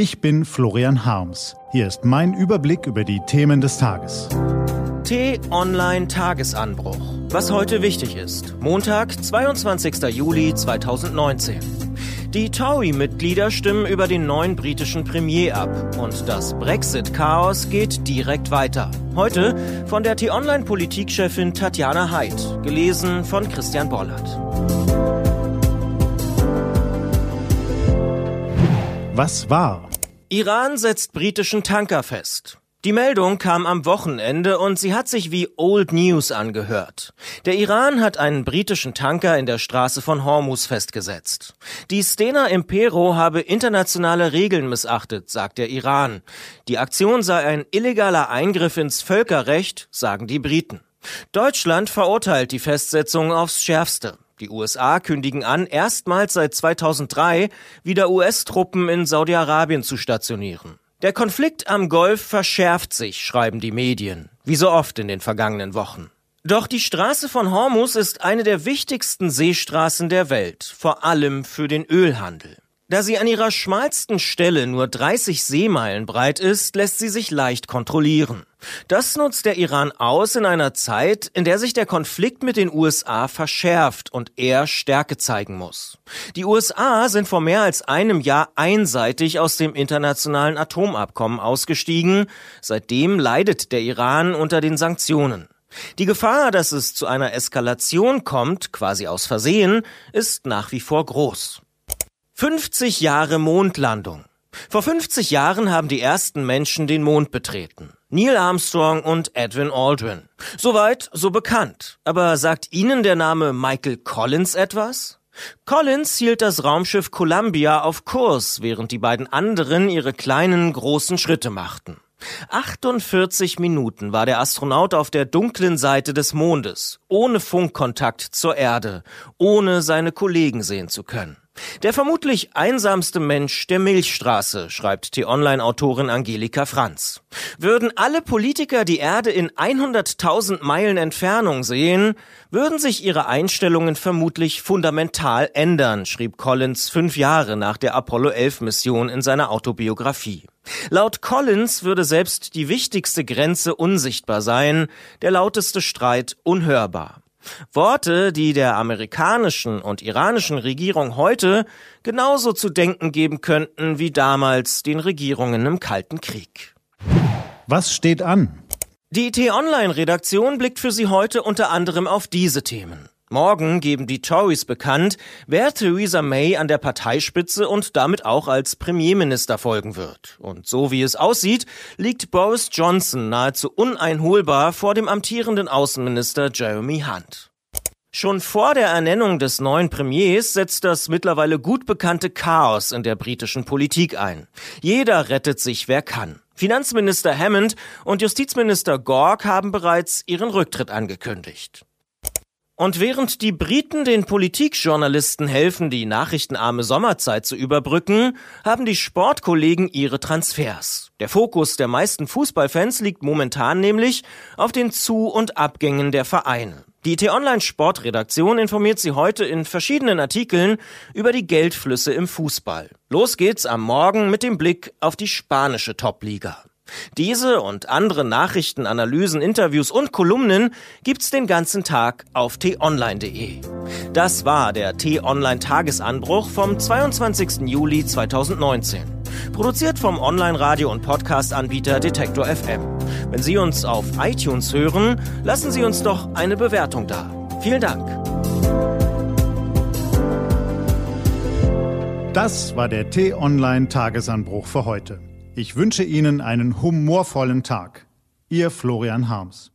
Ich bin Florian Harms. Hier ist mein Überblick über die Themen des Tages. T-Online Tagesanbruch. Was heute wichtig ist. Montag, 22. Juli 2019. Die Tory-Mitglieder stimmen über den neuen britischen Premier ab und das Brexit-Chaos geht direkt weiter. Heute von der T-Online-Politikchefin Tatjana Haidt, gelesen von Christian Bollert. Was war? Iran setzt britischen Tanker fest. Die Meldung kam am Wochenende und sie hat sich wie Old News angehört. Der Iran hat einen britischen Tanker in der Straße von Hormuz festgesetzt. Die Stena Impero habe internationale Regeln missachtet, sagt der Iran. Die Aktion sei ein illegaler Eingriff ins Völkerrecht, sagen die Briten. Deutschland verurteilt die Festsetzung aufs Schärfste. Die USA kündigen an, erstmals seit 2003 wieder US-Truppen in Saudi-Arabien zu stationieren. Der Konflikt am Golf verschärft sich, schreiben die Medien, wie so oft in den vergangenen Wochen. Doch die Straße von Hormuz ist eine der wichtigsten Seestraßen der Welt, vor allem für den Ölhandel. Da sie an ihrer schmalsten Stelle nur 30 Seemeilen breit ist, lässt sie sich leicht kontrollieren. Das nutzt der Iran aus in einer Zeit, in der sich der Konflikt mit den USA verschärft und er Stärke zeigen muss. Die USA sind vor mehr als einem Jahr einseitig aus dem internationalen Atomabkommen ausgestiegen. Seitdem leidet der Iran unter den Sanktionen. Die Gefahr, dass es zu einer Eskalation kommt, quasi aus Versehen, ist nach wie vor groß. 50 Jahre Mondlandung. Vor 50 Jahren haben die ersten Menschen den Mond betreten. Neil Armstrong und Edwin Aldrin. Soweit, so bekannt. Aber sagt Ihnen der Name Michael Collins etwas? Collins hielt das Raumschiff Columbia auf Kurs, während die beiden anderen ihre kleinen, großen Schritte machten. 48 Minuten war der Astronaut auf der dunklen Seite des Mondes, ohne Funkkontakt zur Erde, ohne seine Kollegen sehen zu können. Der vermutlich einsamste Mensch der Milchstraße, schreibt die Online-Autorin Angelika Franz. Würden alle Politiker die Erde in 100.000 Meilen Entfernung sehen, würden sich ihre Einstellungen vermutlich fundamental ändern, schrieb Collins fünf Jahre nach der Apollo 11 Mission in seiner Autobiografie. Laut Collins würde selbst die wichtigste Grenze unsichtbar sein, der lauteste Streit unhörbar. Worte, die der amerikanischen und iranischen Regierung heute genauso zu denken geben könnten wie damals den Regierungen im Kalten Krieg. Was steht an? Die T-Online-Redaktion blickt für Sie heute unter anderem auf diese Themen. Morgen geben die Tories bekannt, wer Theresa May an der Parteispitze und damit auch als Premierminister folgen wird. Und so wie es aussieht, liegt Boris Johnson nahezu uneinholbar vor dem amtierenden Außenminister Jeremy Hunt. Schon vor der Ernennung des neuen Premiers setzt das mittlerweile gut bekannte Chaos in der britischen Politik ein. Jeder rettet sich, wer kann. Finanzminister Hammond und Justizminister Gork haben bereits ihren Rücktritt angekündigt. Und während die Briten den Politikjournalisten helfen, die nachrichtenarme Sommerzeit zu überbrücken, haben die Sportkollegen ihre Transfers. Der Fokus der meisten Fußballfans liegt momentan nämlich auf den Zu- und Abgängen der Vereine. Die T-Online Sportredaktion informiert Sie heute in verschiedenen Artikeln über die Geldflüsse im Fußball. Los geht's am Morgen mit dem Blick auf die spanische Topliga. Diese und andere Nachrichten, Analysen, Interviews und Kolumnen gibt's den ganzen Tag auf t-online.de. Das war der T-Online Tagesanbruch vom 22. Juli 2019. Produziert vom Online-Radio- und Podcast-Anbieter Detektor FM. Wenn Sie uns auf iTunes hören, lassen Sie uns doch eine Bewertung da. Vielen Dank. Das war der T-Online Tagesanbruch für heute. Ich wünsche Ihnen einen humorvollen Tag. Ihr Florian Harms.